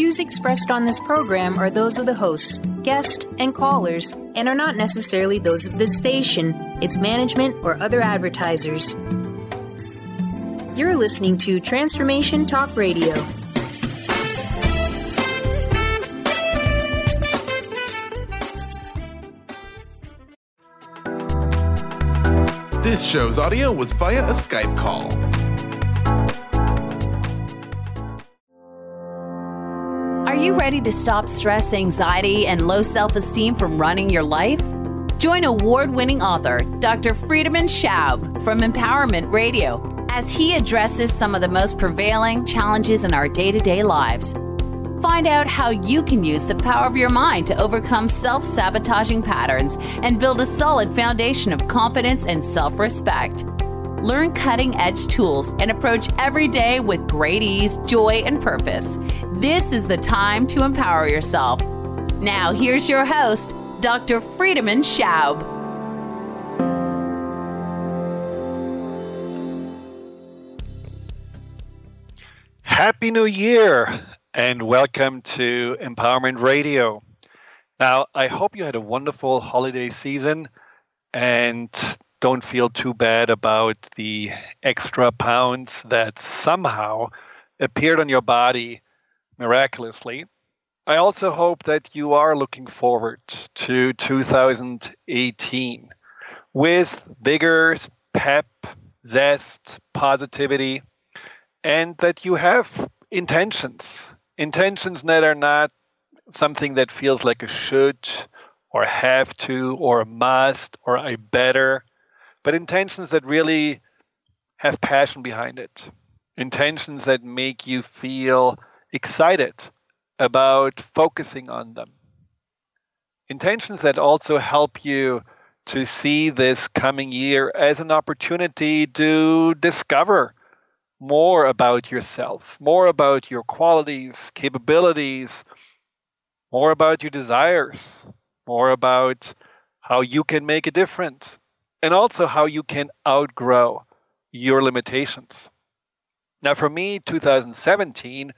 views expressed on this program are those of the hosts, guests, and callers, and are not necessarily those of this station, its management, or other advertisers. You're listening to Transformation Talk Radio. This show's audio was via a Skype call. You ready to stop stress, anxiety, and low self esteem from running your life? Join award winning author Dr. Friedemann Schaub from Empowerment Radio as he addresses some of the most prevailing challenges in our day to day lives. Find out how you can use the power of your mind to overcome self sabotaging patterns and build a solid foundation of confidence and self respect. Learn cutting edge tools and approach every day with great ease, joy, and purpose. This is the time to empower yourself. Now, here's your host, Dr. Friedemann Schaub. Happy New Year and welcome to Empowerment Radio. Now, I hope you had a wonderful holiday season and don't feel too bad about the extra pounds that somehow appeared on your body miraculously. I also hope that you are looking forward to 2018 with vigor, pep, zest, positivity, and that you have intentions. Intentions that are not something that feels like a should or have to or a must or I better, but intentions that really have passion behind it. Intentions that make you feel excited about focusing on them. Intentions that also help you to see this coming year as an opportunity to discover more about yourself, more about your qualities, capabilities, more about your desires, more about how you can make a difference, and also how you can outgrow your limitations. Now, for me, 2017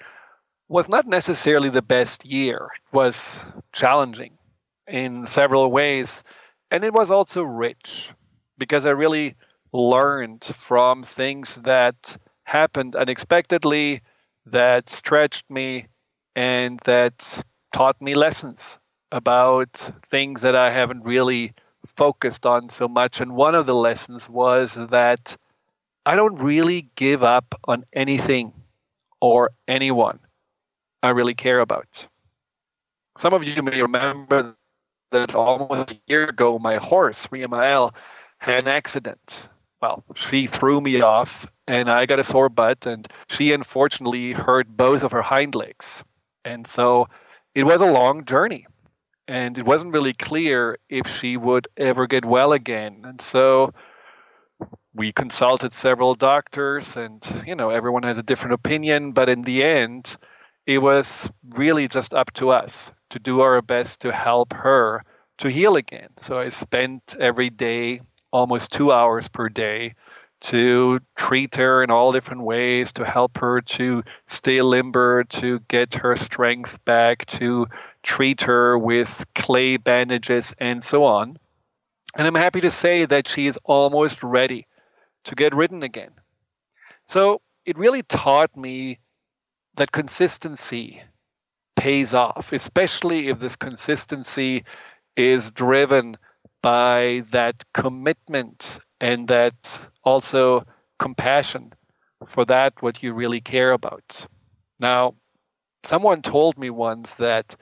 was not necessarily the best year. It was challenging in several ways, and it was also rich because I really learned from things that happened unexpectedly, that stretched me, and that taught me lessons about things that I haven't really focused on so much. And one of the lessons was that I don't really give up on anything or anyone I really care about. Some of you may remember that almost a year ago, my horse, Riamael, had an accident. Well, she threw me off and I got a sore butt, and she unfortunately hurt both of her hind legs. And so it was a long journey, and it wasn't really clear if she would ever get well again. And so we consulted several doctors, and you know, everyone has a different opinion, but in the end, it was really just up to us to do our best to help her to heal again. So I spent every day almost two hours per day to treat her in all different ways, to help her to stay limber, to get her strength back, to treat her with clay bandages, and so on. And I'm happy to say that she is almost ready to get ridden again. So it really taught me that consistency pays off, especially if this consistency is driven by that commitment and that also compassion for that what you really care about. Now, someone told me once that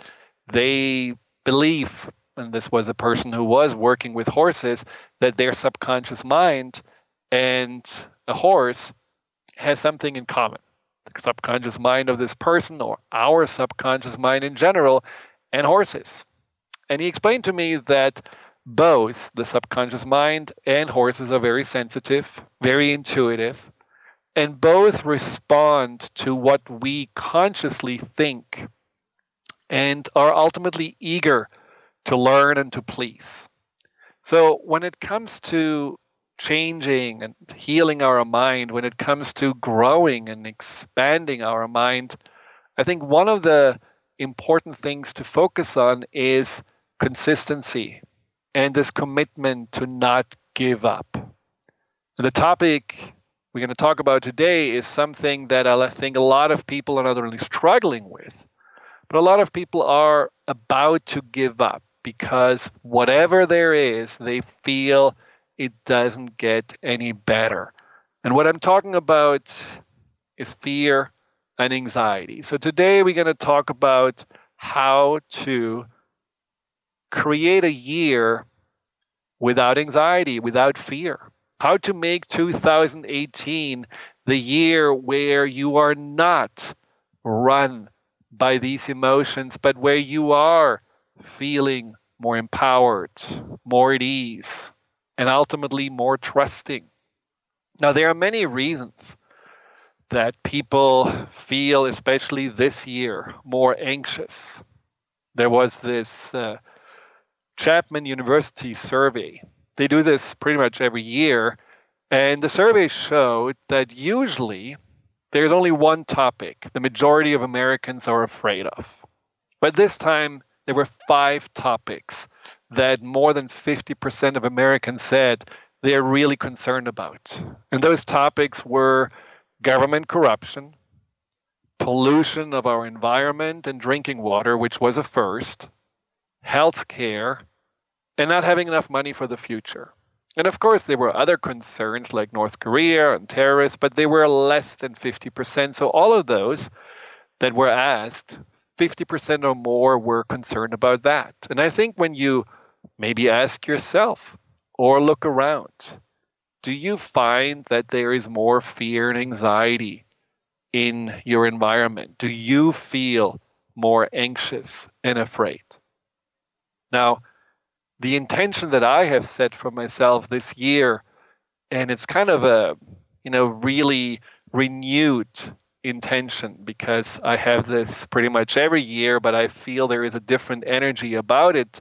they believe, and this was a person who was working with horses, that their subconscious mind and a horse has something in common subconscious mind of this person or our subconscious mind in general and horses. And he explained to me that both the subconscious mind and horses are very sensitive, very intuitive, and both respond to what we consciously think and are ultimately eager to learn and to please. So when it comes to changing and healing our mind, when it comes to growing and expanding our mind, I think one of the important things to focus on is consistency and this commitment to not give up. And the topic we're going to talk about today is something that I think a lot of people are not only struggling with, but a lot of people are about to give up because whatever there is, they feel it doesn't get any better. And what I'm talking about is fear and anxiety. So today we're going to talk about how to create a year without anxiety, without fear. How to make 2018 the year where you are not run by these emotions, but where you are feeling more empowered, more at ease, and ultimately more trusting. Now, there are many reasons that people feel, especially this year, more anxious. There was this uh, Chapman University survey. They do this pretty much every year. And the survey showed that usually there's only one topic the majority of Americans are afraid of. But this time there were five topics that more than 50% of Americans said they're really concerned about. And those topics were government corruption, pollution of our environment and drinking water, which was a first, health care, and not having enough money for the future. And of course, there were other concerns like North Korea and terrorists, but they were less than 50%. So all of those that were asked, 50% or more were concerned about that. And I think when you maybe ask yourself or look around, do you find that there is more fear and anxiety in your environment? Do you feel more anxious and afraid? Now, the intention that I have set for myself this year, and it's kind of a, you know, really renewed intention because I have this pretty much every year, but I feel there is a different energy about it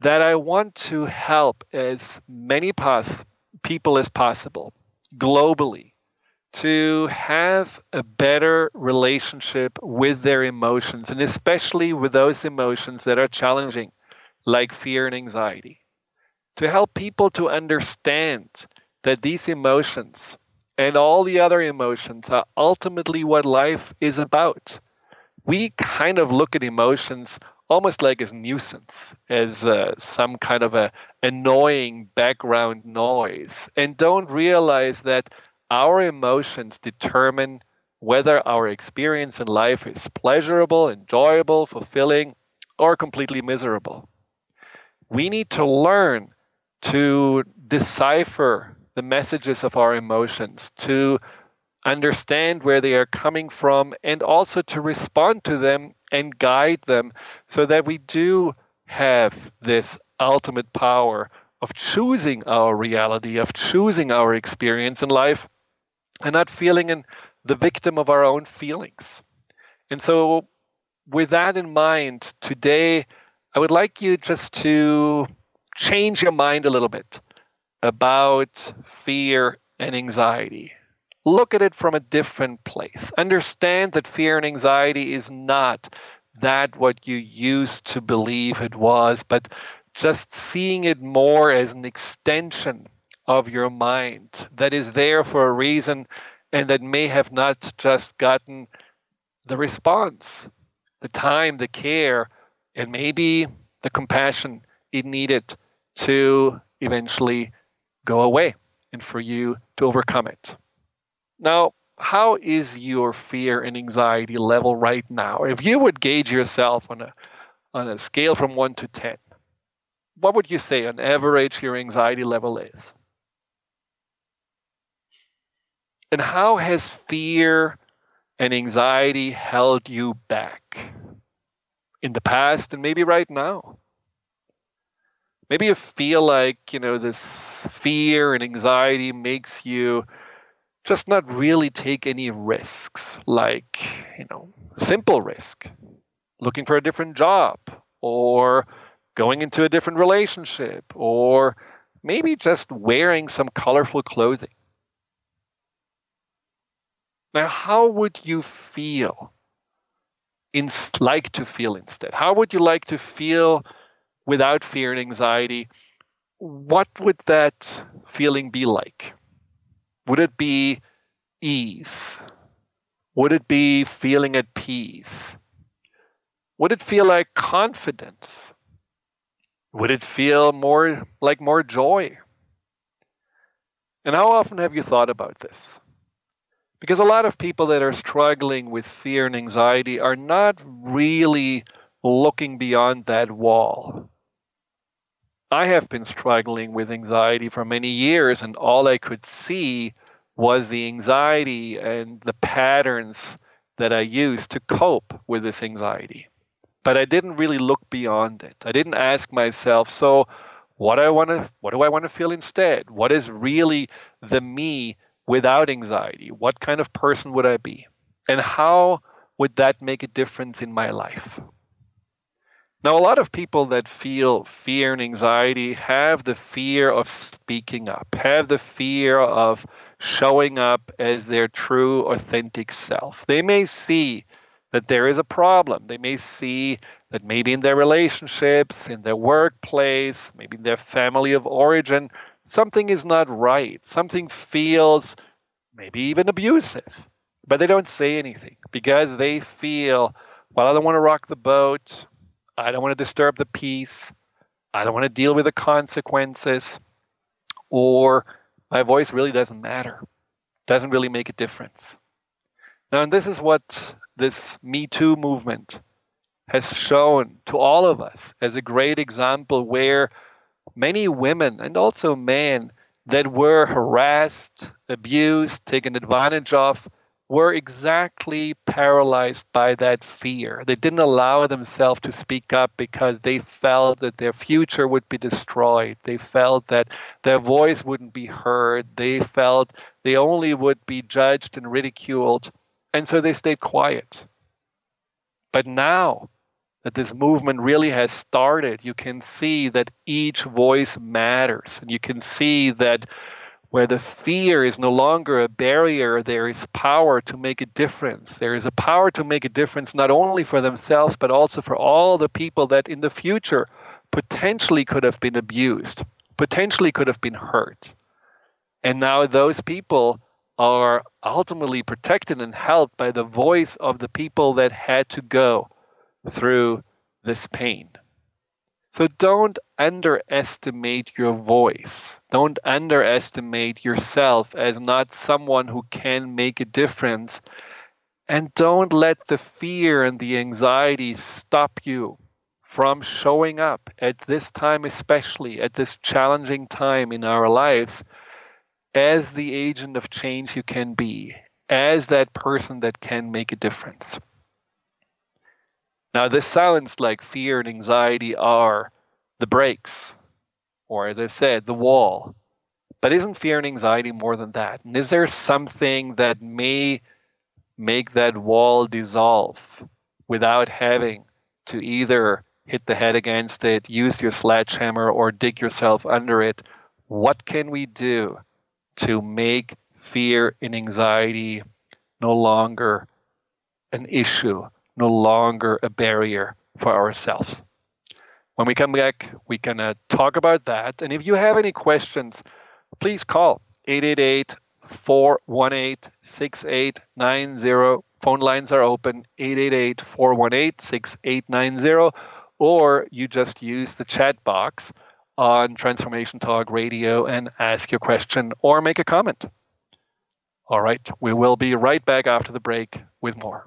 that I want to help as many pos- people as possible globally to have a better relationship with their emotions and especially with those emotions that are challenging like fear and anxiety to help people to understand that these emotions and all the other emotions are ultimately what life is about. We kind of look at emotions almost like as nuisance, as uh, some kind of a annoying background noise, and don't realize that our emotions determine whether our experience in life is pleasurable, enjoyable, fulfilling, or completely miserable. We need to learn to decipher the messages of our emotions, to understand where they are coming from, and also to respond to them and guide them so that we do have this ultimate power of choosing our reality, of choosing our experience in life, and not feeling in the victim of our own feelings. And so, with that in mind, today I would like you just to change your mind a little bit about fear and anxiety look at it from a different place. Understand that fear and anxiety is not that what you used to believe it was, but just seeing it more as an extension of your mind that is there for a reason and that may have not just gotten the response, the time, the care, and maybe the compassion it needed to eventually go away and for you to overcome it. Now, how is your fear and anxiety level right now? If you would gauge yourself on a on a scale from 1 to 10, what would you say on average your anxiety level is? And how has fear and anxiety held you back in the past and maybe right now? Maybe you feel like, you know, this fear and anxiety makes you just not really take any risks, like, you know, simple risk, looking for a different job, or going into a different relationship, or maybe just wearing some colorful clothing. Now, how would you feel in, like to feel instead? How would you like to feel without fear and anxiety? What would that feeling be like? Would it be ease? Would it be feeling at peace? Would it feel like confidence? Would it feel more like more joy? And how often have you thought about this? Because a lot of people that are struggling with fear and anxiety are not really looking beyond that wall. I have been struggling with anxiety for many years, and all I could see was the anxiety and the patterns that I used to cope with this anxiety. But I didn't really look beyond it. I didn't ask myself, so what I want to what do I want to feel instead? What is really the me without anxiety? What kind of person would I be? And how would that make a difference in my life? Now, a lot of people that feel fear and anxiety have the fear of speaking up, have the fear of showing up as their true, authentic self. They may see that there is a problem. They may see that maybe in their relationships, in their workplace, maybe in their family of origin, something is not right. Something feels maybe even abusive. But they don't say anything because they feel, well, I don't want to rock the boat. I don't want to disturb the peace. I don't want to deal with the consequences. Or my voice really doesn't matter, doesn't really make a difference. Now, and this is what this Me Too movement has shown to all of us as a great example where many women and also men that were harassed, abused, taken advantage of were exactly paralyzed by that fear. They didn't allow themselves to speak up because they felt that their future would be destroyed. They felt that their voice wouldn't be heard. They felt they only would be judged and ridiculed. And so they stayed quiet. But now that this movement really has started, you can see that each voice matters. And you can see that where the fear is no longer a barrier, there is power to make a difference. There is a power to make a difference not only for themselves, but also for all the people that in the future potentially could have been abused, potentially could have been hurt. And now those people are ultimately protected and helped by the voice of the people that had to go through this pain. So don't underestimate your voice. Don't underestimate yourself as not someone who can make a difference. And don't let the fear and the anxiety stop you from showing up at this time, especially at this challenging time in our lives, as the agent of change you can be, as that person that can make a difference. Now, this sounds like fear and anxiety are the brakes, or as I said, the wall. But isn't fear and anxiety more than that? And is there something that may make that wall dissolve without having to either hit the head against it, use your sledgehammer, or dig yourself under it? What can we do to make fear and anxiety no longer an issue, no longer a barrier for ourselves. When we come back, we can uh, talk about that. And if you have any questions, please call 888 418 6890. Phone lines are open 888 418 6890. Or you just use the chat box on Transformation Talk Radio and ask your question or make a comment. All right, we will be right back after the break with more.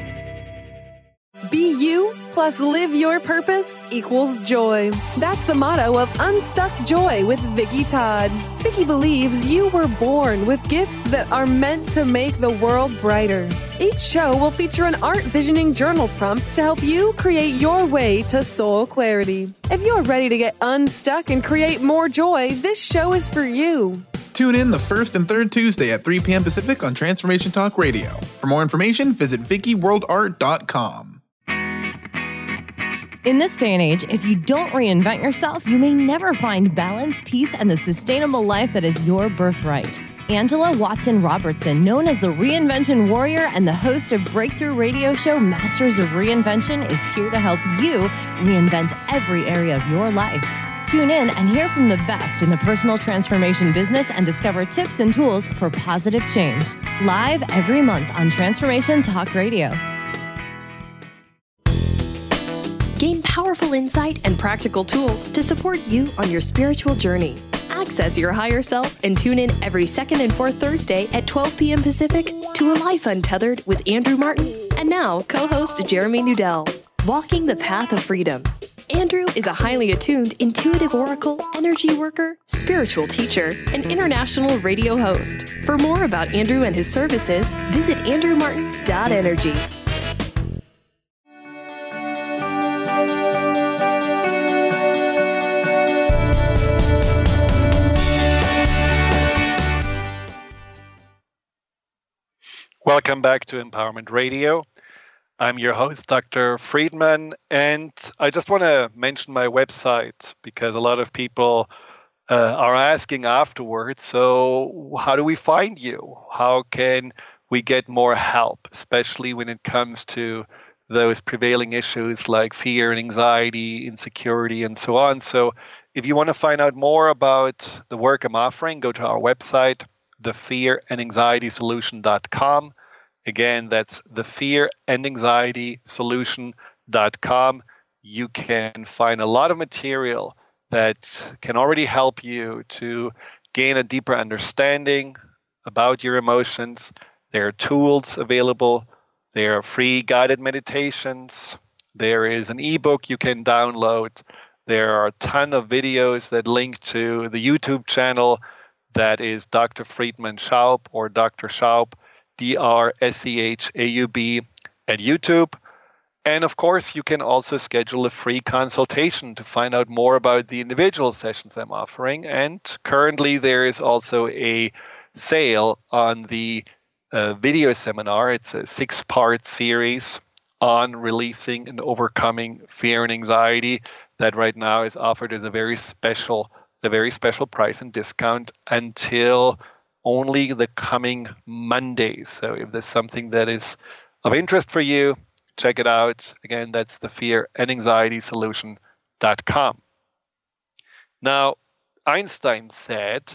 Be you plus live your purpose equals joy. That's the motto of Unstuck Joy with Vicki Todd. Vicki believes you were born with gifts that are meant to make the world brighter. Each show will feature an art visioning journal prompt to help you create your way to soul clarity. If you're ready to get unstuck and create more joy, this show is for you. Tune in the first and third Tuesday at 3 p.m. Pacific on Transformation Talk Radio. For more information, visit VickiWorldArt.com. In this day and age, if you don't reinvent yourself, you may never find balance, peace, and the sustainable life that is your birthright. Angela Watson Robertson, known as the Reinvention Warrior and the host of breakthrough radio show Masters of Reinvention, is here to help you reinvent every area of your life. Tune in and hear from the best in the personal transformation business and discover tips and tools for positive change. Live every month on Transformation Talk Radio. Gain powerful insight and practical tools to support you on your spiritual journey. Access your higher self and tune in every second and fourth Thursday at 12 p.m. Pacific to A Life Untethered with Andrew Martin and now co host Jeremy Nudell. Walking the Path of Freedom. Andrew is a highly attuned intuitive oracle, energy worker, spiritual teacher, and international radio host. For more about Andrew and his services, visit andrewmartin.energy. Welcome back to Empowerment Radio. I'm your host, Dr. Friedemann, and I just want to mention my website because a lot of people uh, are asking afterwards. So, how do we find you? How can we get more help, especially when it comes to those prevailing issues like fear and anxiety, insecurity, and so on? So, if you want to find out more about the work I'm offering, go to our website, the fear and anxiety solution.com. Again, that's the fear and anxiety solution.com. You can find a lot of material that can already help you to gain a deeper understanding about your emotions. There are tools available, there are free guided meditations, there is an ebook you can download. There are a ton of videos that link to the YouTube channel that is Dr. Friedemann Schaub or Dr. Schaub, D R S E H A U B, at YouTube. And of course, you can also schedule a free consultation to find out more about the individual sessions I'm offering. And currently, there is also a sale on the uh, video seminar. It's a six part series on releasing and overcoming fear and anxiety that right now is offered as a very special a very special price and discount until only the coming Monday. So if there's something that is of interest for you, check it out. Again, that's the fear and anxiety solution.com. Now, Einstein said,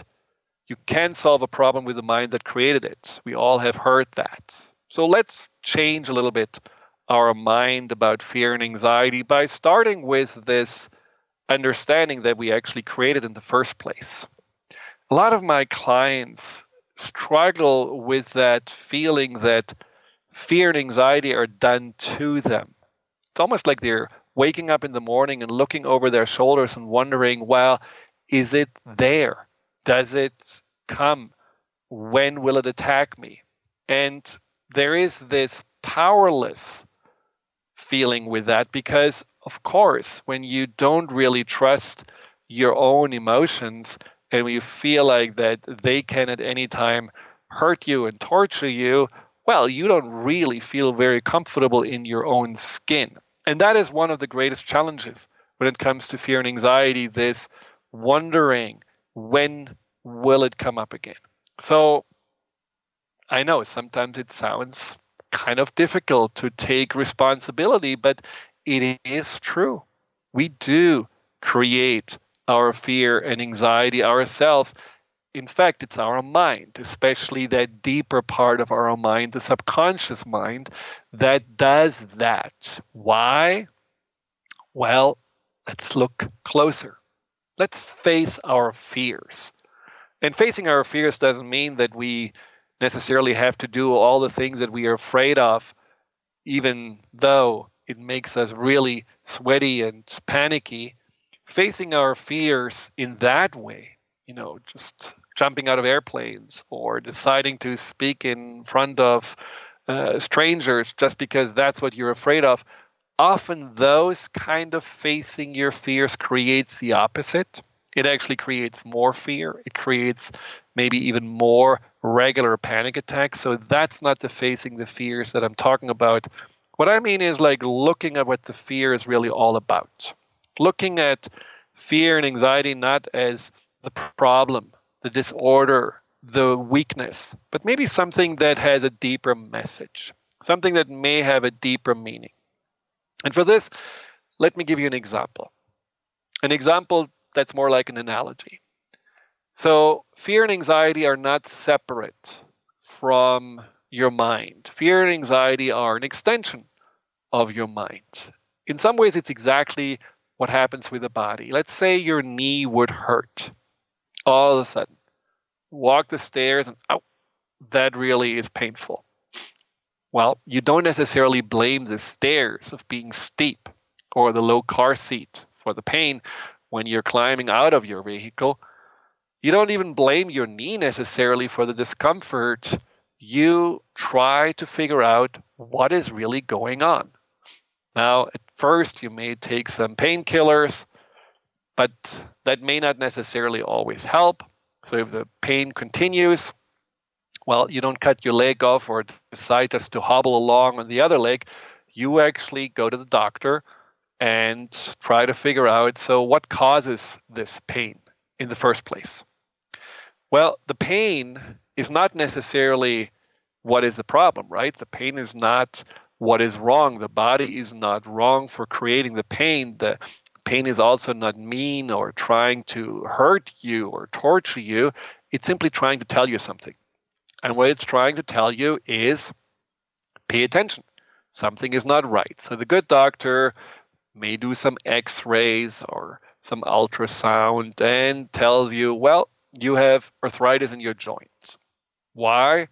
you can't solve a problem with the mind that created it. We all have heard that. So let's change a little bit our mind about fear and anxiety by starting with this understanding that we actually created in the first place. A lot of my clients struggle with that feeling that fear and anxiety are done to them. It's almost like they're waking up in the morning and looking over their shoulders and wondering, well, is it there? Does it come? When will it attack me? And there is this powerless feeling with that because, of course, when you don't really trust your own emotions and you feel like that they can at any time hurt you and torture you, well, you don't really feel very comfortable in your own skin. And that is one of the greatest challenges when it comes to fear and anxiety this wondering when will it come up again. So I know sometimes it sounds kind of difficult to take responsibility, but it is true. We do create our fear and anxiety ourselves. In fact, it's our mind, especially that deeper part of our mind, the subconscious mind, that does that. Why? Well, let's look closer. Let's face our fears. And facing our fears doesn't mean that we necessarily have to do all the things that we are afraid of, even though it makes us really sweaty and panicky. Facing our fears in that way, you know, just jumping out of airplanes or deciding to speak in front of uh, strangers just because that's what you're afraid of. Often, those kind of facing your fears creates the opposite. It actually creates more fear. It creates maybe even more regular panic attacks. So that's not the facing the fears that I'm talking about. What I mean is like looking at what the fear is really all about. Looking at fear and anxiety not as the problem, the disorder, the weakness, but maybe something that has a deeper message, something that may have a deeper meaning. And for this, let me give you an example. An example that's more like an analogy. So, fear and anxiety are not separate from your mind. Fear and anxiety are an extension of your mind. In some ways, it's exactly what happens with the body. Let's say your knee would hurt all of a sudden. Walk the stairs and out. That really is painful. Well, you don't necessarily blame the stairs of being steep or the low car seat for the pain when you're climbing out of your vehicle you don't even blame your knee necessarily for the discomfort. You try to figure out what is really going on. Now, at first, you may take some painkillers, but that may not necessarily always help. So, if the pain continues, well, you don't cut your leg off or decide just to hobble along on the other leg. You actually go to the doctor and try to figure out so, what causes this pain in the first place? Well, the pain is not necessarily what is the problem, right? The pain is not what is wrong. The body is not wrong for creating the pain. The pain is also not mean or trying to hurt you or torture you. It's simply trying to tell you something. And what it's trying to tell you is pay attention. Something is not right. So the good doctor may do some x rays or some ultrasound and tells you, well, you have arthritis in your joints. Why?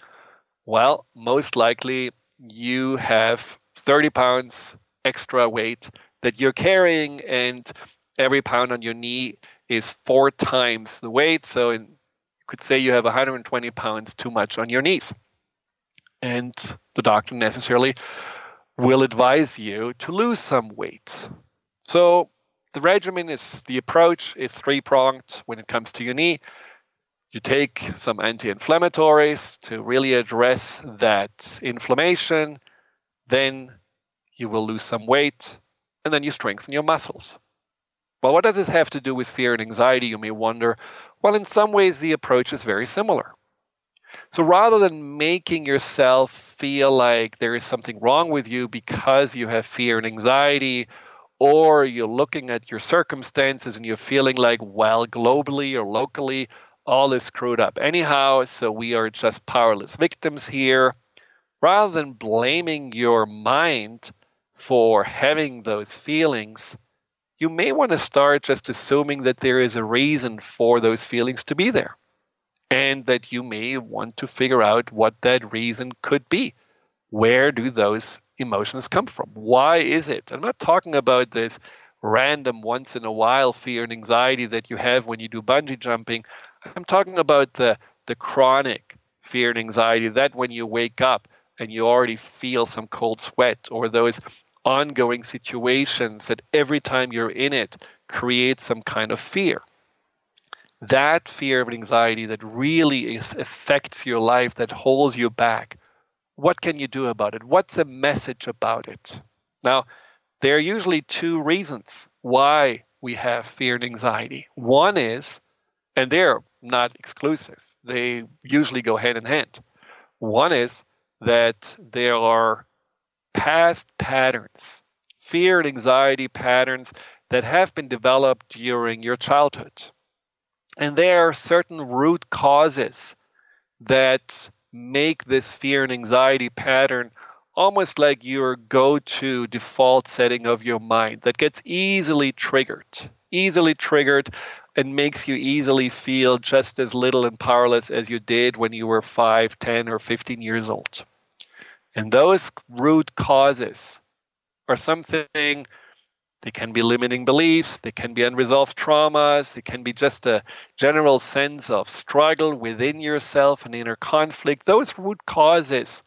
Well, most likely you have 30 pounds extra weight that you're carrying, and every pound on your knee is four times the weight. So, in, you could say you have 120 pounds too much on your knees. And the doctor necessarily will advise you to lose some weight. So, the regimen is the approach is three pronged when it comes to your knee. You take some anti inflammatories to really address that inflammation, then you will lose some weight, and then you strengthen your muscles. Well, what does this have to do with fear and anxiety, you may wonder? Well, in some ways, the approach is very similar. So rather than making yourself feel like there is something wrong with you because you have fear and anxiety, or you're looking at your circumstances and you're feeling like, well, globally or locally, all is screwed up anyhow, so we are just powerless victims here. Rather than blaming your mind for having those feelings, you may want to start just assuming that there is a reason for those feelings to be there and that you may want to figure out what that reason could be. Where do those emotions come from? Why is it? I'm not talking about this random once in a while fear and anxiety that you have when you do bungee jumping. I'm talking about the the chronic fear and anxiety that when you wake up and you already feel some cold sweat or those ongoing situations that every time you're in it creates some kind of fear. That fear of anxiety that really affects your life, that holds you back, what can you do about it? What's the message about it? Now, there are usually two reasons why we have fear and anxiety. One is, and they're not exclusive, they usually go hand in hand. One is that there are past patterns, fear and anxiety patterns that have been developed during your childhood. And there are certain root causes that make this fear and anxiety pattern almost like your go to default setting of your mind that gets easily triggered, easily triggered, and makes you easily feel just as little and powerless as you did when you were 5, 10, or 15 years old. And those root causes are something they can be limiting beliefs, they can be unresolved traumas, it can be just a general sense of struggle within yourself and inner conflict. Those root causes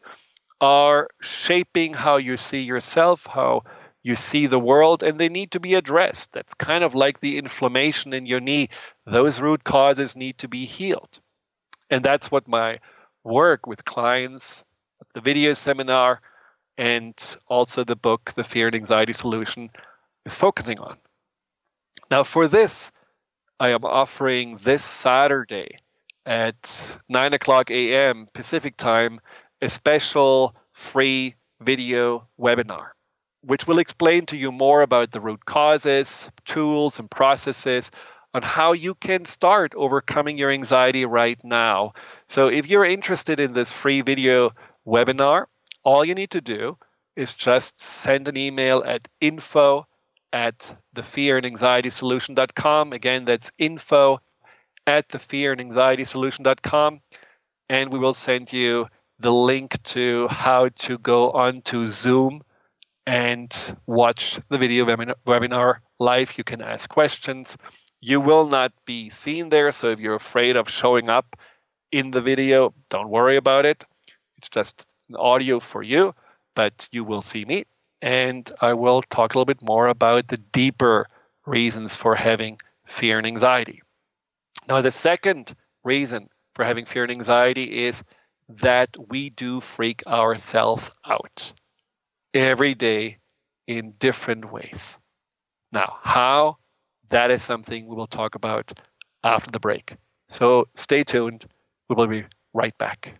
are shaping how you see yourself, how you see the world, and they need to be addressed. That's kind of like the inflammation in your knee. Those root causes need to be healed. And that's what my work with clients, the video seminar, and also the book, The Fear and Anxiety Solution, is focusing on. Now, for this, I am offering this Saturday at 9 o'clock a.m. Pacific time a special free video webinar, which will explain to you more about the root causes, tools, and processes on how you can start overcoming your anxiety right now. So, if you're interested in this free video webinar, all you need to do is just send an email at info at the fear and anxiety solution.com. Again, that's info at the fear and we will send you the link to how to go on to Zoom and watch the video webinar live. You can ask questions. You will not be seen there. So if you're afraid of showing up in the video, don't worry about it. It's just an audio for you, but you will see me and I will talk a little bit more about the deeper reasons for having fear and anxiety. Now, the second reason for having fear and anxiety is that we do freak ourselves out every day in different ways. Now, how? That is something we will talk about after the break. So stay tuned. We will be right back.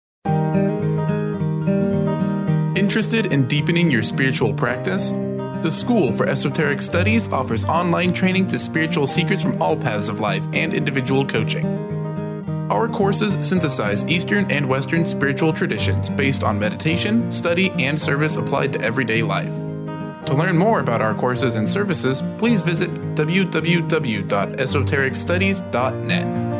Interested in deepening your spiritual practice? The School for Esoteric Studies offers online training to spiritual seekers from all paths of life and individual coaching. Our courses synthesize Eastern and Western spiritual traditions based on meditation, study, and service applied to everyday life. To learn more about our courses and services, please visit www.esotericstudies.net.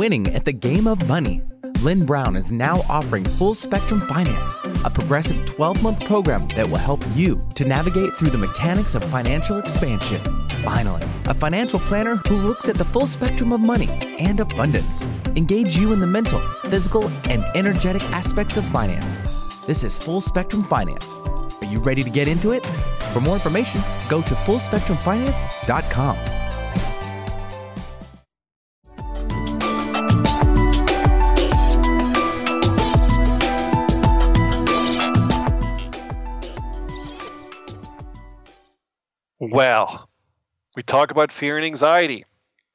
Winning at the game of money. Lynn Brown is now offering Full Spectrum Finance, a progressive 12 month program that will help you to navigate through the mechanics of financial expansion. Finally, a financial planner who looks at the full spectrum of money and abundance. Engage you in the mental, physical, and energetic aspects of finance. This is Full Spectrum Finance. Are you ready to get into it? For more information, go to fullspectrumfinance.com. Well, we talk about fear and anxiety,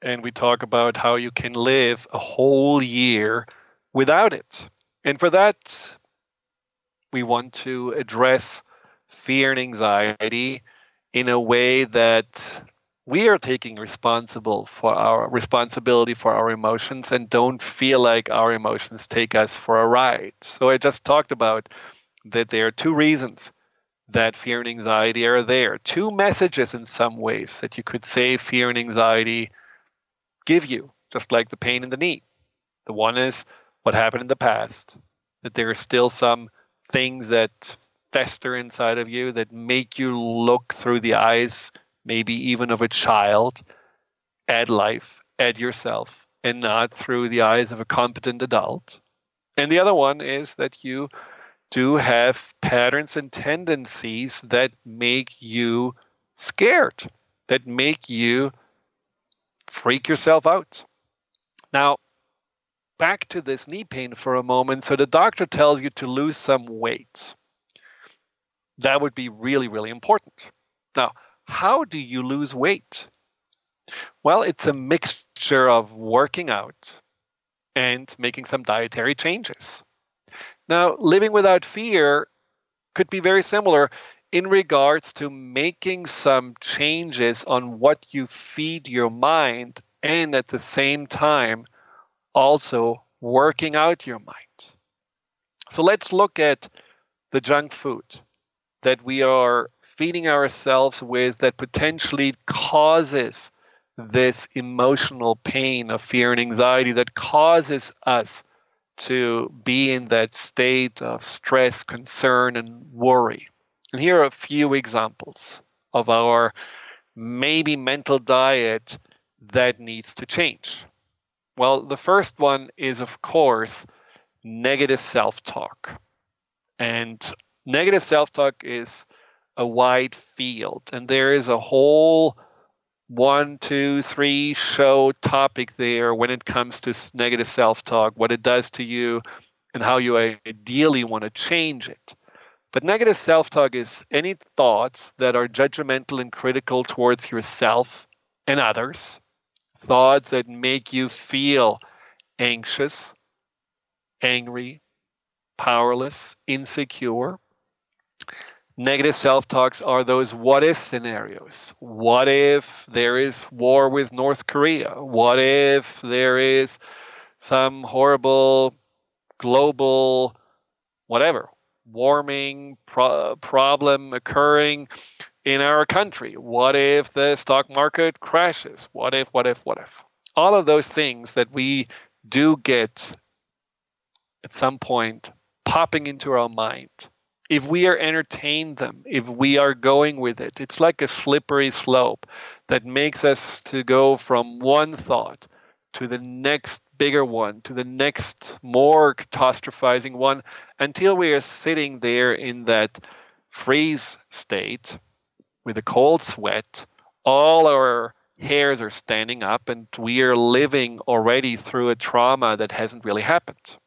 and we talk about how you can live a whole year without it. And for that, we want to address fear and anxiety in a way that we are taking responsible for our responsibility for our emotions and don't feel like our emotions take us for a ride. So I just talked about that there are two reasons that fear and anxiety are there. Two messages in some ways that you could say fear and anxiety give you, just like the pain in the knee. The one is what happened in the past, that there are still some things that fester inside of you that make you look through the eyes, maybe even of a child, at life, at yourself, and not through the eyes of a competent adult. And the other one is that you do have patterns and tendencies that make you scared, that make you freak yourself out. Now, back to this knee pain for a moment. So, the doctor tells you to lose some weight. That would be really, really important. Now, how do you lose weight? Well, it's a mixture of working out and making some dietary changes. Now, living without fear could be very similar in regards to making some changes on what you feed your mind and at the same time also working out your mind. So let's look at the junk food that we are feeding ourselves with that potentially causes this emotional pain of fear and anxiety that causes us to be in that state of stress, concern, and worry. And here are a few examples of our maybe mental diet that needs to change. Well, the first one is, of course, negative self talk. And negative self talk is a wide field, and there is a whole one, two, three show topic there when it comes to negative self talk, what it does to you, and how you ideally want to change it. But negative self talk is any thoughts that are judgmental and critical towards yourself and others, thoughts that make you feel anxious, angry, powerless, insecure negative self talks are those what if scenarios. What if there is war with North Korea? What if there is some horrible global, whatever, warming pro- problem occurring in our country? What if the stock market crashes? What if, what if, what if? All of those things that we do get at some point popping into our mind if we are entertained them, if we are going with it, it's like a slippery slope that makes us to go from one thought to the next bigger one, to the next more catastrophizing one, until we are sitting there in that freeze state with a cold sweat, all our hairs are standing up and we are living already through a trauma that hasn't really happened.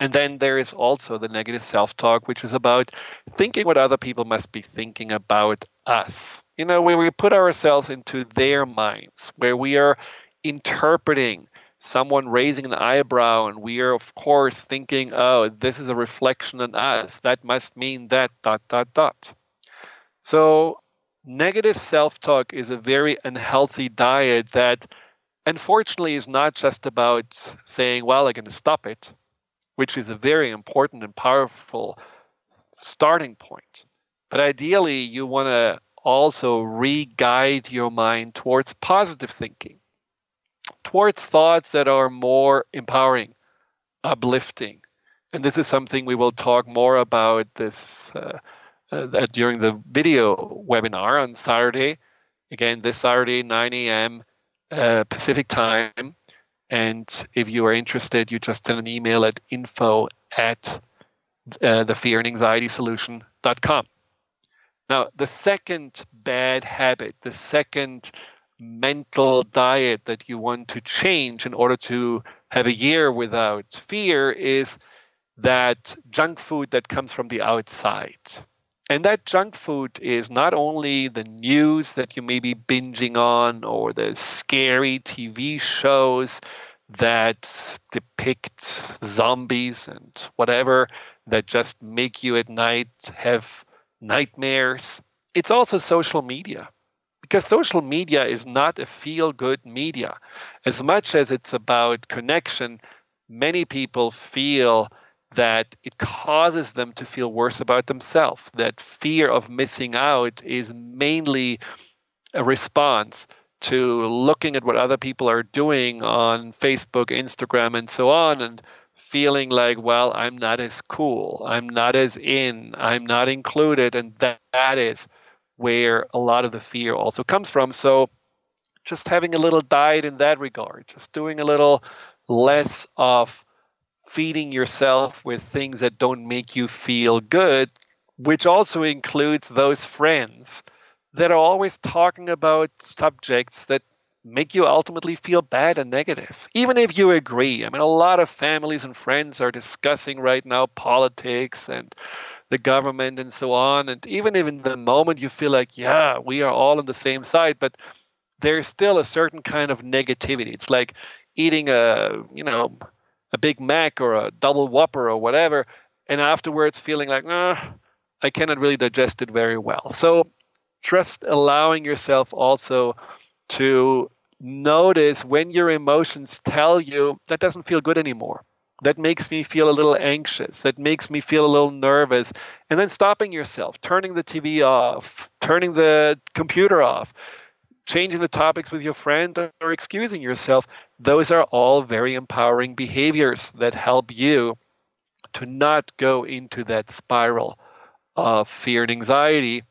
And then there is also the negative self talk, which is about thinking what other people must be thinking about us. You know, where we put ourselves into their minds, where we are interpreting someone raising an eyebrow and we are, of course, thinking, oh, this is a reflection on us. That must mean that, dot, dot, dot. So, negative self talk is a very unhealthy diet that unfortunately is not just about saying, well, I'm going to stop it which is a very important and powerful starting point. But ideally, you want to also re guide your mind towards positive thinking, towards thoughts that are more empowering, uplifting. And this is something we will talk more about this uh, uh, during the video webinar on Saturday. Again, this Saturday, 9 a.m. Uh, Pacific time. And if you are interested, you just send an email at info at uh, the fear and anxiety solution.com. Now, the second bad habit, the second mental diet that you want to change in order to have a year without fear is that junk food that comes from the outside. And that junk food is not only the news that you may be binging on or the scary TV shows that depict zombies and whatever that just make you at night have nightmares. It's also social media because social media is not a feel good media. As much as it's about connection, many people feel that it causes them to feel worse about themselves. That fear of missing out is mainly a response to looking at what other people are doing on Facebook, Instagram, and so on, and feeling like, well, I'm not as cool, I'm not as in, I'm not included. And that, that is where a lot of the fear also comes from. So just having a little diet in that regard, just doing a little less of feeding yourself with things that don't make you feel good, which also includes those friends that are always talking about subjects that make you ultimately feel bad and negative, even if you agree. I mean, a lot of families and friends are discussing right now politics and the government and so on. And even if in the moment you feel like, yeah, we are all on the same side, but there's still a certain kind of negativity. It's like eating a, you know, a Big Mac or a double Whopper or whatever, and afterwards feeling like, nah, I cannot really digest it very well. So just allowing yourself also to notice when your emotions tell you that doesn't feel good anymore. That makes me feel a little anxious. That makes me feel a little nervous. And then stopping yourself, turning the TV off, turning the computer off, changing the topics with your friend or excusing yourself, those are all very empowering behaviors that help you to not go into that spiral of fear and anxiety.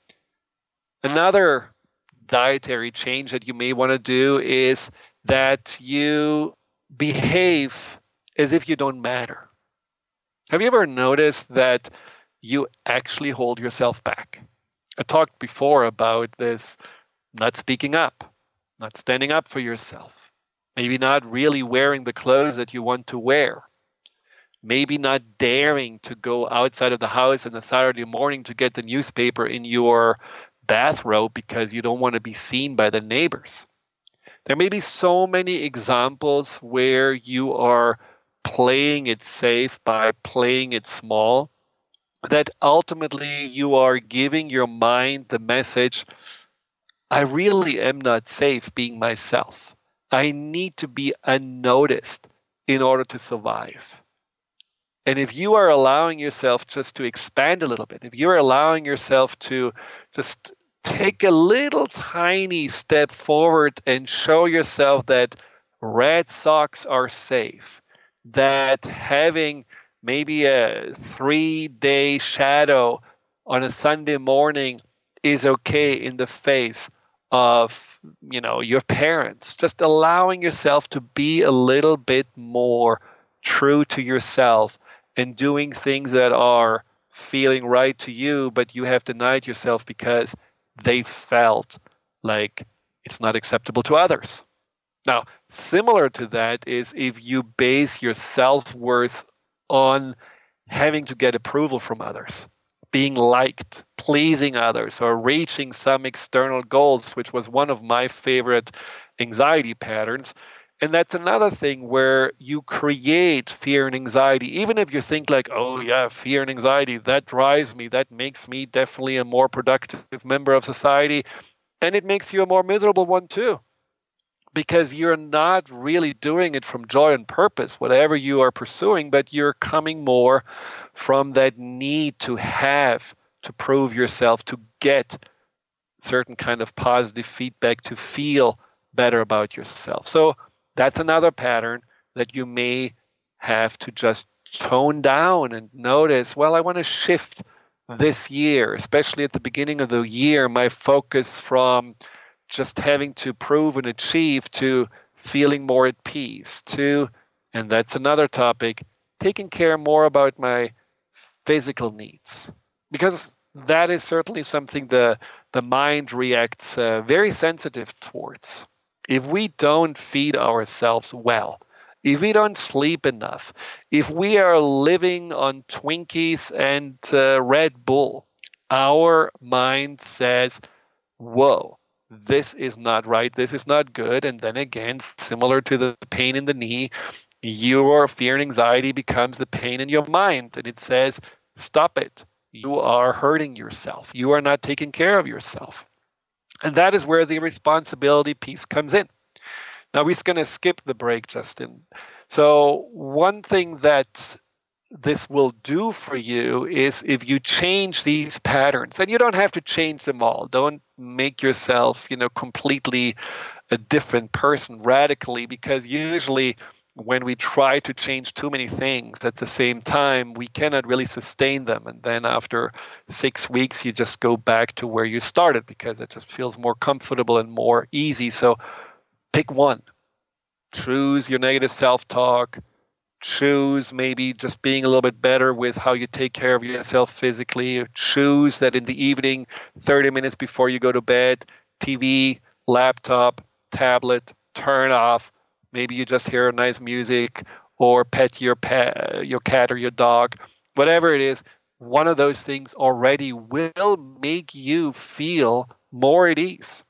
Another dietary change that you may want to do is that you behave as if you don't matter. Have you ever noticed that you actually hold yourself back? I talked before about this not speaking up, not standing up for yourself, maybe not really wearing the clothes that you want to wear, maybe not daring to go outside of the house on a Saturday morning to get the newspaper in your bathrobe because you don't want to be seen by the neighbors. There may be so many examples where you are playing it safe by playing it small that ultimately you are giving your mind the message I really am not safe being myself. I need to be unnoticed in order to survive. And if you are allowing yourself just to expand a little bit, if you're allowing yourself to just take a little tiny step forward and show yourself that red socks are safe, that having maybe a three day shadow on a Sunday morning is okay in the face of you know your parents just allowing yourself to be a little bit more true to yourself and doing things that are feeling right to you but you have denied yourself because they felt like it's not acceptable to others. Now, similar to that is if you base your self worth on having to get approval from others, being liked, pleasing others, or reaching some external goals, which was one of my favorite anxiety patterns. And that's another thing where you create fear and anxiety. Even if you think, like, oh, yeah, fear and anxiety, that drives me, that makes me definitely a more productive member of society. And it makes you a more miserable one, too because you're not really doing it from joy and purpose, whatever you are pursuing, but you're coming more from that need to have, to prove yourself, to get certain kind of positive feedback, to feel better about yourself. So that's another pattern that you may have to just tone down and notice well, I want to shift this year, especially at the beginning of the year, my focus from just having to prove and achieve to feeling more at peace to and that's another topic taking care more about my physical needs. Because that is certainly something the the mind reacts uh, very sensitive towards. If we don't feed ourselves well if we don't sleep enough if we are living on twinkies and uh, red bull our mind says whoa this is not right, this is not good. And then again, similar to the pain in the knee, your fear and anxiety becomes the pain in your mind. And it says, stop it. You are hurting yourself. You are not taking care of yourself. And that is where the responsibility piece comes in. Now, we're going to skip the break, Justin. So, one thing that this will do for you is if you change these patterns and you don't have to change them all. Don't make yourself you know completely a different person radically because usually when we try to change too many things at the same time we cannot really sustain them. And then after 6 weeks you just go back to where you started because it just feels more comfortable and more easy. So pick one. Choose your negative self-talk choose maybe just being a little bit better with how you take care of yourself physically. Choose that in the evening 30 minutes before you go to bed tv laptop tablet turn off. Maybe you just hear nice music or pet your pet your cat or your dog. Whatever it is one of those things already will make you feel more at ease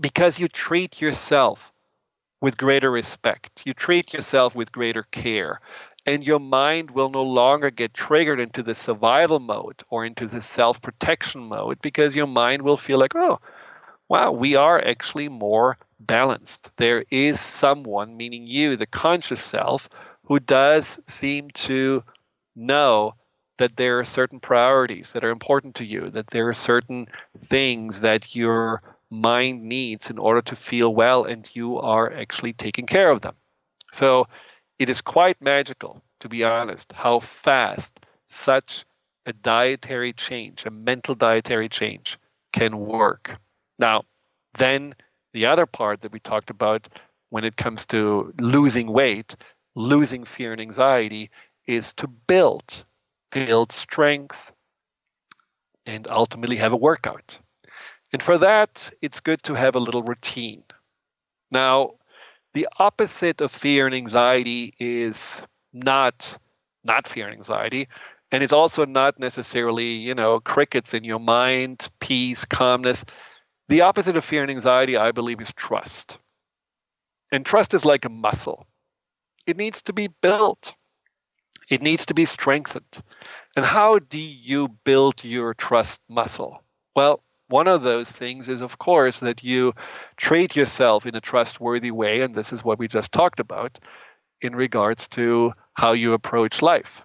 because you treat yourself with greater respect. You treat yourself with greater care. And your mind will no longer get triggered into the survival mode or into the self protection mode because your mind will feel like, oh, wow, we are actually more balanced. There is someone, meaning you, the conscious self, who does seem to know that there are certain priorities that are important to you, that there are certain things that you're mind needs in order to feel well, and you are actually taking care of them. So it is quite magical, to be honest, how fast such a dietary change, a mental dietary change, can work. Now, then the other part that we talked about when it comes to losing weight, losing fear and anxiety, is to build, build strength, and ultimately have a workout. And for that, it's good to have a little routine. Now, the opposite of fear and anxiety is not not fear and anxiety, and it's also not necessarily, you know, crickets in your mind, peace, calmness. The opposite of fear and anxiety, I believe, is trust. And trust is like a muscle. It needs to be built. It needs to be strengthened. And how do you build your trust muscle? Well, one of those things is, of course, that you treat yourself in a trustworthy way. And this is what we just talked about in regards to how you approach life.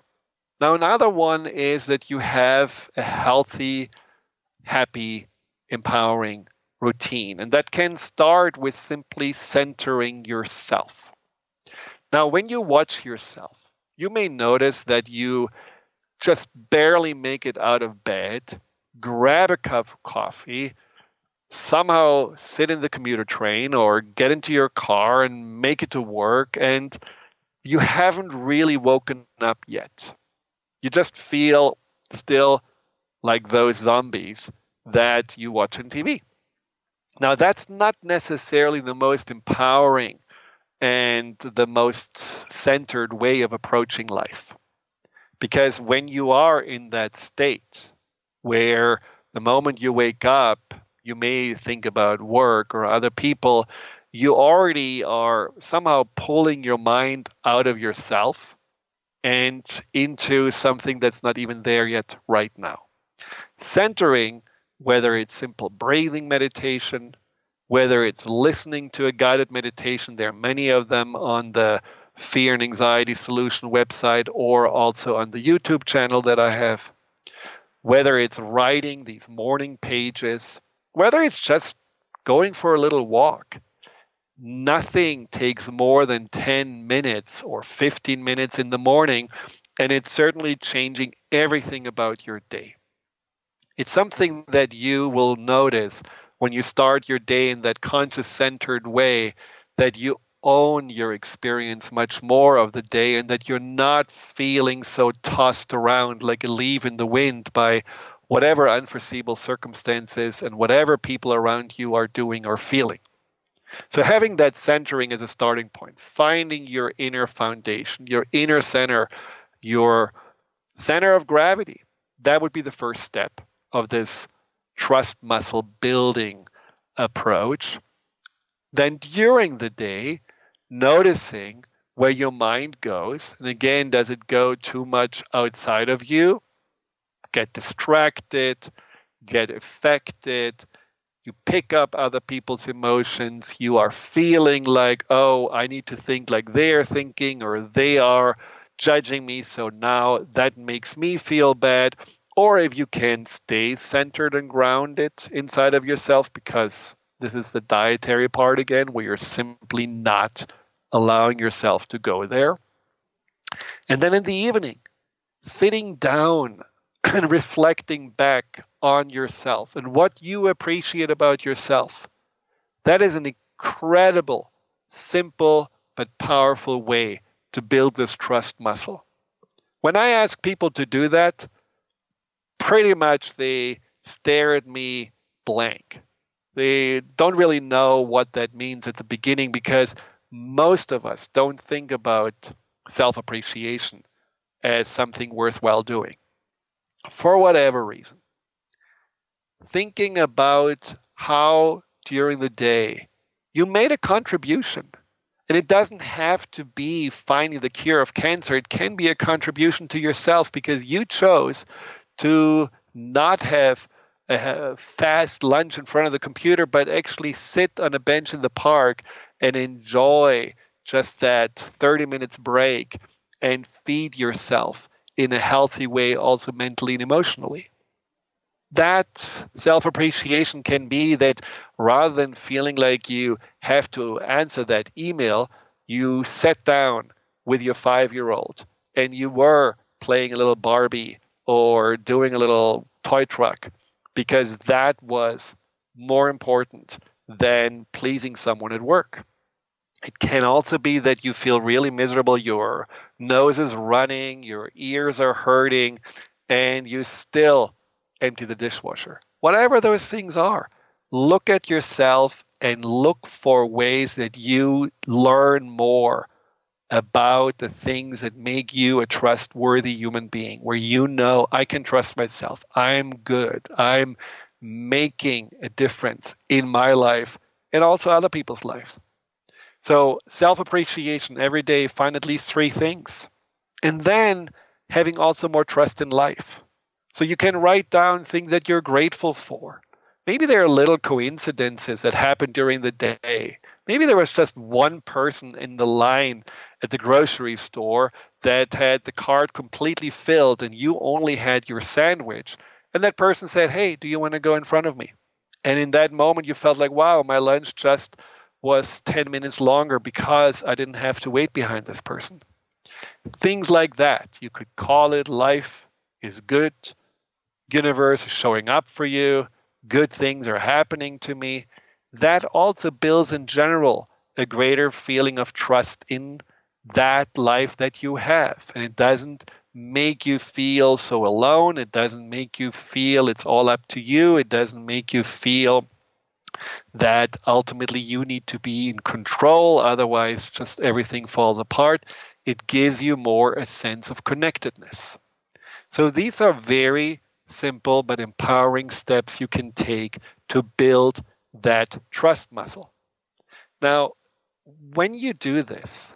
Now, another one is that you have a healthy, happy, empowering routine. And that can start with simply centering yourself. Now, when you watch yourself, you may notice that you just barely make it out of bed grab a cup of coffee, somehow sit in the commuter train or get into your car and make it to work, and you haven't really woken up yet. You just feel still like those zombies that you watch on TV. Now, that's not necessarily the most empowering and the most centered way of approaching life. Because when you are in that state where the moment you wake up, you may think about work or other people, you already are somehow pulling your mind out of yourself and into something that's not even there yet right now. Centering, whether it's simple breathing meditation, whether it's listening to a guided meditation, there are many of them on the Fear and Anxiety Solution website or also on the YouTube channel that I have. Whether it's writing these morning pages, whether it's just going for a little walk, nothing takes more than 10 minutes or 15 minutes in the morning, and it's certainly changing everything about your day. It's something that you will notice when you start your day in that conscious centered way that you own your experience much more of the day and that you're not feeling so tossed around like a leaf in the wind by whatever unforeseeable circumstances and whatever people around you are doing or feeling. So, having that centering as a starting point, finding your inner foundation, your inner center, your center of gravity, that would be the first step of this trust muscle building approach. Then during the day, noticing where your mind goes. And again, does it go too much outside of you? Get distracted, get affected. You pick up other people's emotions. You are feeling like, oh, I need to think like they're thinking or they are judging me. So now that makes me feel bad or if you can stay centered and grounded inside of yourself because this is the dietary part again where you're simply not allowing yourself to go there. And then in the evening sitting down and reflecting back on yourself and what you appreciate about yourself. That is an incredible simple but powerful way to build this trust muscle. When i ask people to do that pretty much they stare at me blank. They don't really know what that means at the beginning because most of us don't think about self appreciation as something worthwhile doing for whatever reason. Thinking about how during the day you made a contribution. And it doesn't have to be finding the cure of cancer. It can be a contribution to yourself because you chose to not have a fast lunch in front of the computer, but actually sit on a bench in the park and enjoy just that 30 minutes break and feed yourself in a healthy way, also mentally and emotionally. That self appreciation can be that rather than feeling like you have to answer that email, you sat down with your five year old and you were playing a little Barbie or doing a little toy truck because that was more important than pleasing someone at work. It can also be that you feel really miserable, your nose is running, your ears are hurting, and you still empty the dishwasher. Whatever those things are, look at yourself and look for ways that you learn more about the things that make you a trustworthy human being, where you know I can trust myself, I'm good, I'm making a difference in my life and also other people's lives. So, self appreciation every day, find at least three things. And then having also more trust in life. So, you can write down things that you're grateful for. Maybe there are little coincidences that happen during the day. Maybe there was just one person in the line at the grocery store that had the cart completely filled and you only had your sandwich. And that person said, Hey, do you want to go in front of me? And in that moment, you felt like, wow, my lunch just was 10 minutes longer because I didn't have to wait behind this person. Things like that. You could call it life is good, universe is showing up for you, good things are happening to me. That also builds in general a greater feeling of trust in that life that you have. And it doesn't make you feel so alone. It doesn't make you feel it's all up to you. It doesn't make you feel that ultimately you need to be in control, otherwise, just everything falls apart. It gives you more a sense of connectedness. So, these are very simple but empowering steps you can take to build that trust muscle. Now, when you do this,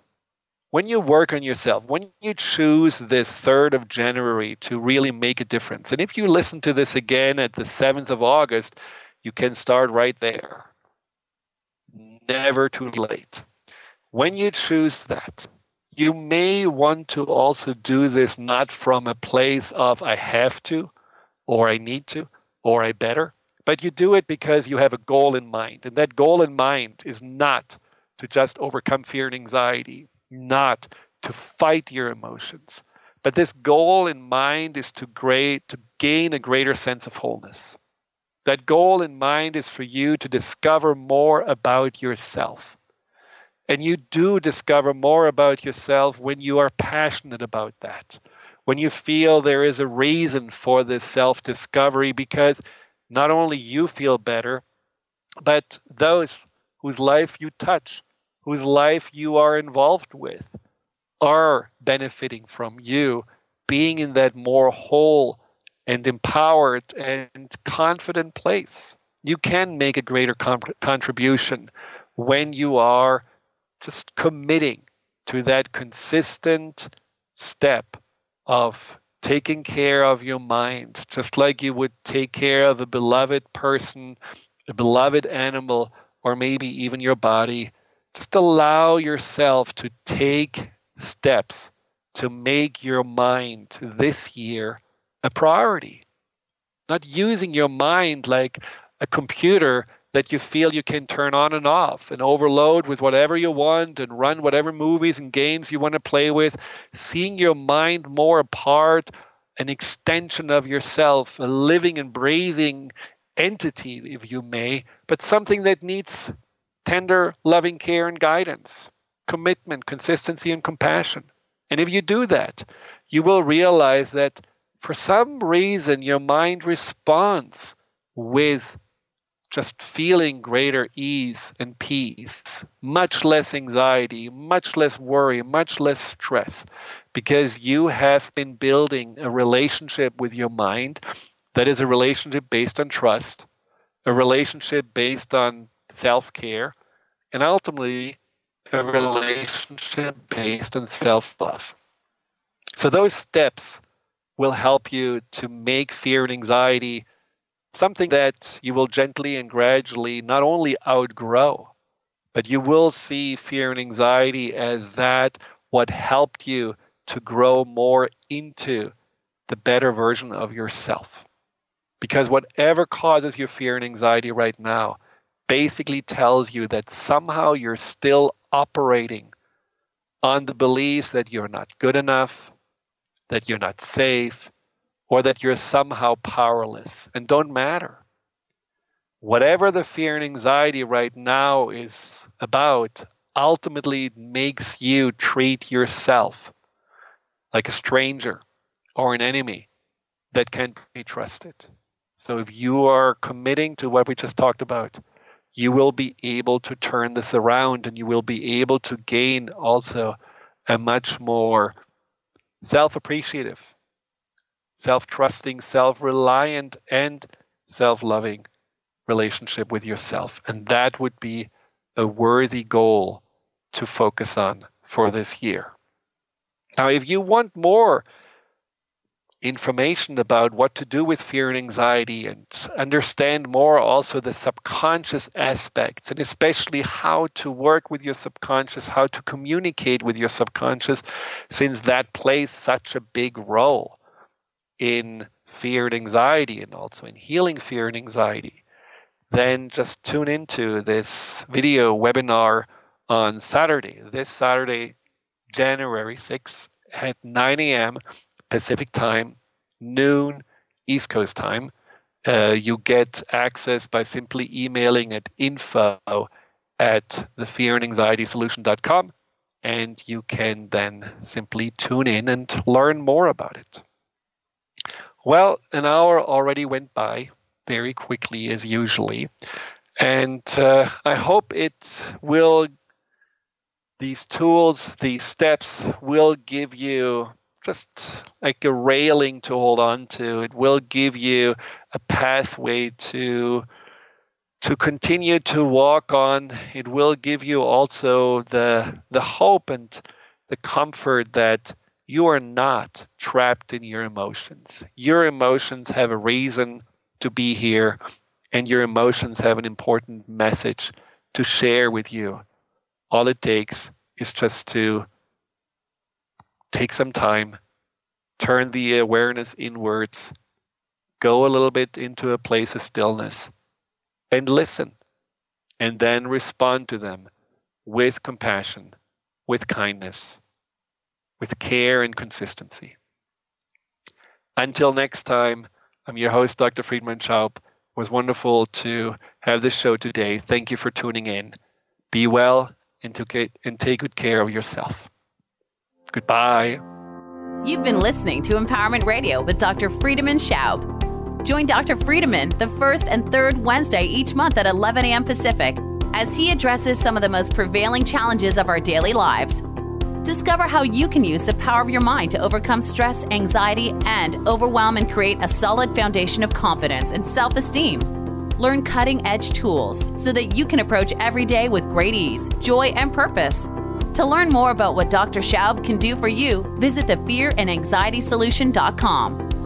when you work on yourself, when you choose this 3rd of January to really make a difference, and if you listen to this again at the 7th of August, you can start right there. Never too late. When you choose that, you may want to also do this not from a place of I have to, or I need to, or I better, but you do it because you have a goal in mind. And that goal in mind is not to just overcome fear and anxiety, not to fight your emotions. But this goal in mind is to great to gain a greater sense of wholeness. That goal in mind is for you to discover more about yourself. And you do discover more about yourself when you are passionate about that. When you feel there is a reason for this self discovery, because not only you feel better, but those whose life you touch whose life you are involved with are benefiting from you being in that more whole and empowered and confident place. You can make a greater contribution when you are just committing to that consistent step of taking care of your mind, just like you would take care of a beloved person, a beloved animal, or maybe even your body just allow yourself to take steps to make your mind this year a priority. Not using your mind like a computer that you feel you can turn on and off and overload with whatever you want and run whatever movies and games you want to play with. Seeing your mind more a part, an extension of yourself, a living and breathing entity, if you may, but something that needs tender, loving care and guidance, commitment, consistency, and compassion. And if you do that, you will realize that for some reason your mind responds with just feeling greater ease and peace, much less anxiety, much less worry, much less stress, because you have been building a relationship with your mind that is a relationship based on trust, a relationship based on self care, and ultimately a relationship based on self love. So, those steps will help you to make fear and anxiety something that you will gently and gradually not only outgrow, but you will see fear and anxiety as that what helped you to grow more into the better version of yourself. Because whatever causes you fear and anxiety right now basically tells you that somehow you're still operating on the beliefs that you're not good enough, that you're not safe, or that you're somehow powerless and don't matter. Whatever the fear and anxiety right now is about, ultimately it makes you treat yourself like a stranger or an enemy that can't be trusted. So if you are committing to what we just talked about, you will be able to turn this around and you will be able to gain also a much more self appreciative, self trusting, self reliant, and self loving relationship with yourself. And that would be a worthy goal to focus on for this year. Now, if you want more information about what to do with fear and anxiety and understand more also the subconscious aspects and especially how to work with your subconscious, how to communicate with your subconscious, since that plays such a big role in fear and anxiety and also in healing fear and anxiety, then just tune into this video webinar on Saturday, this Saturday, January 6th at 9 a.m. Pacific time, noon East Coast time. Uh, you get access by simply emailing at info at the fear and anxiety solution.com and you can then simply tune in and learn more about it. Well, an hour already went by very quickly as usually, and uh, I hope it will. These tools, these steps will give you just like a railing to hold on to. It will give you a pathway to to continue to walk on. It will give you also the the hope and the comfort that you are not trapped in your emotions. Your emotions have a reason to be here, and your emotions have an important message to share with you. All it takes is just to take some time, turn the awareness inwards, go a little bit into a place of stillness, and listen, and then respond to them with compassion, with kindness, with care and consistency. Until next time, I'm your host, Dr. Friedemann Schaub. It was wonderful to have this show today. Thank you for tuning in. Be well and, and take good care of yourself. Goodbye. You've been listening to Empowerment Radio with Dr. Friedemann Schaub. Join Dr. Friedemann the first and third Wednesday each month at 11 a.m. Pacific as he addresses some of the most prevailing challenges of our daily lives. Discover how you can use the power of your mind to overcome stress, anxiety, and overwhelm and create a solid foundation of confidence and self esteem. Learn cutting edge tools so that you can approach every day with great ease, joy, and purpose. To learn more about what Dr. Schaub can do for you, visit the fearandanxietysolution.com.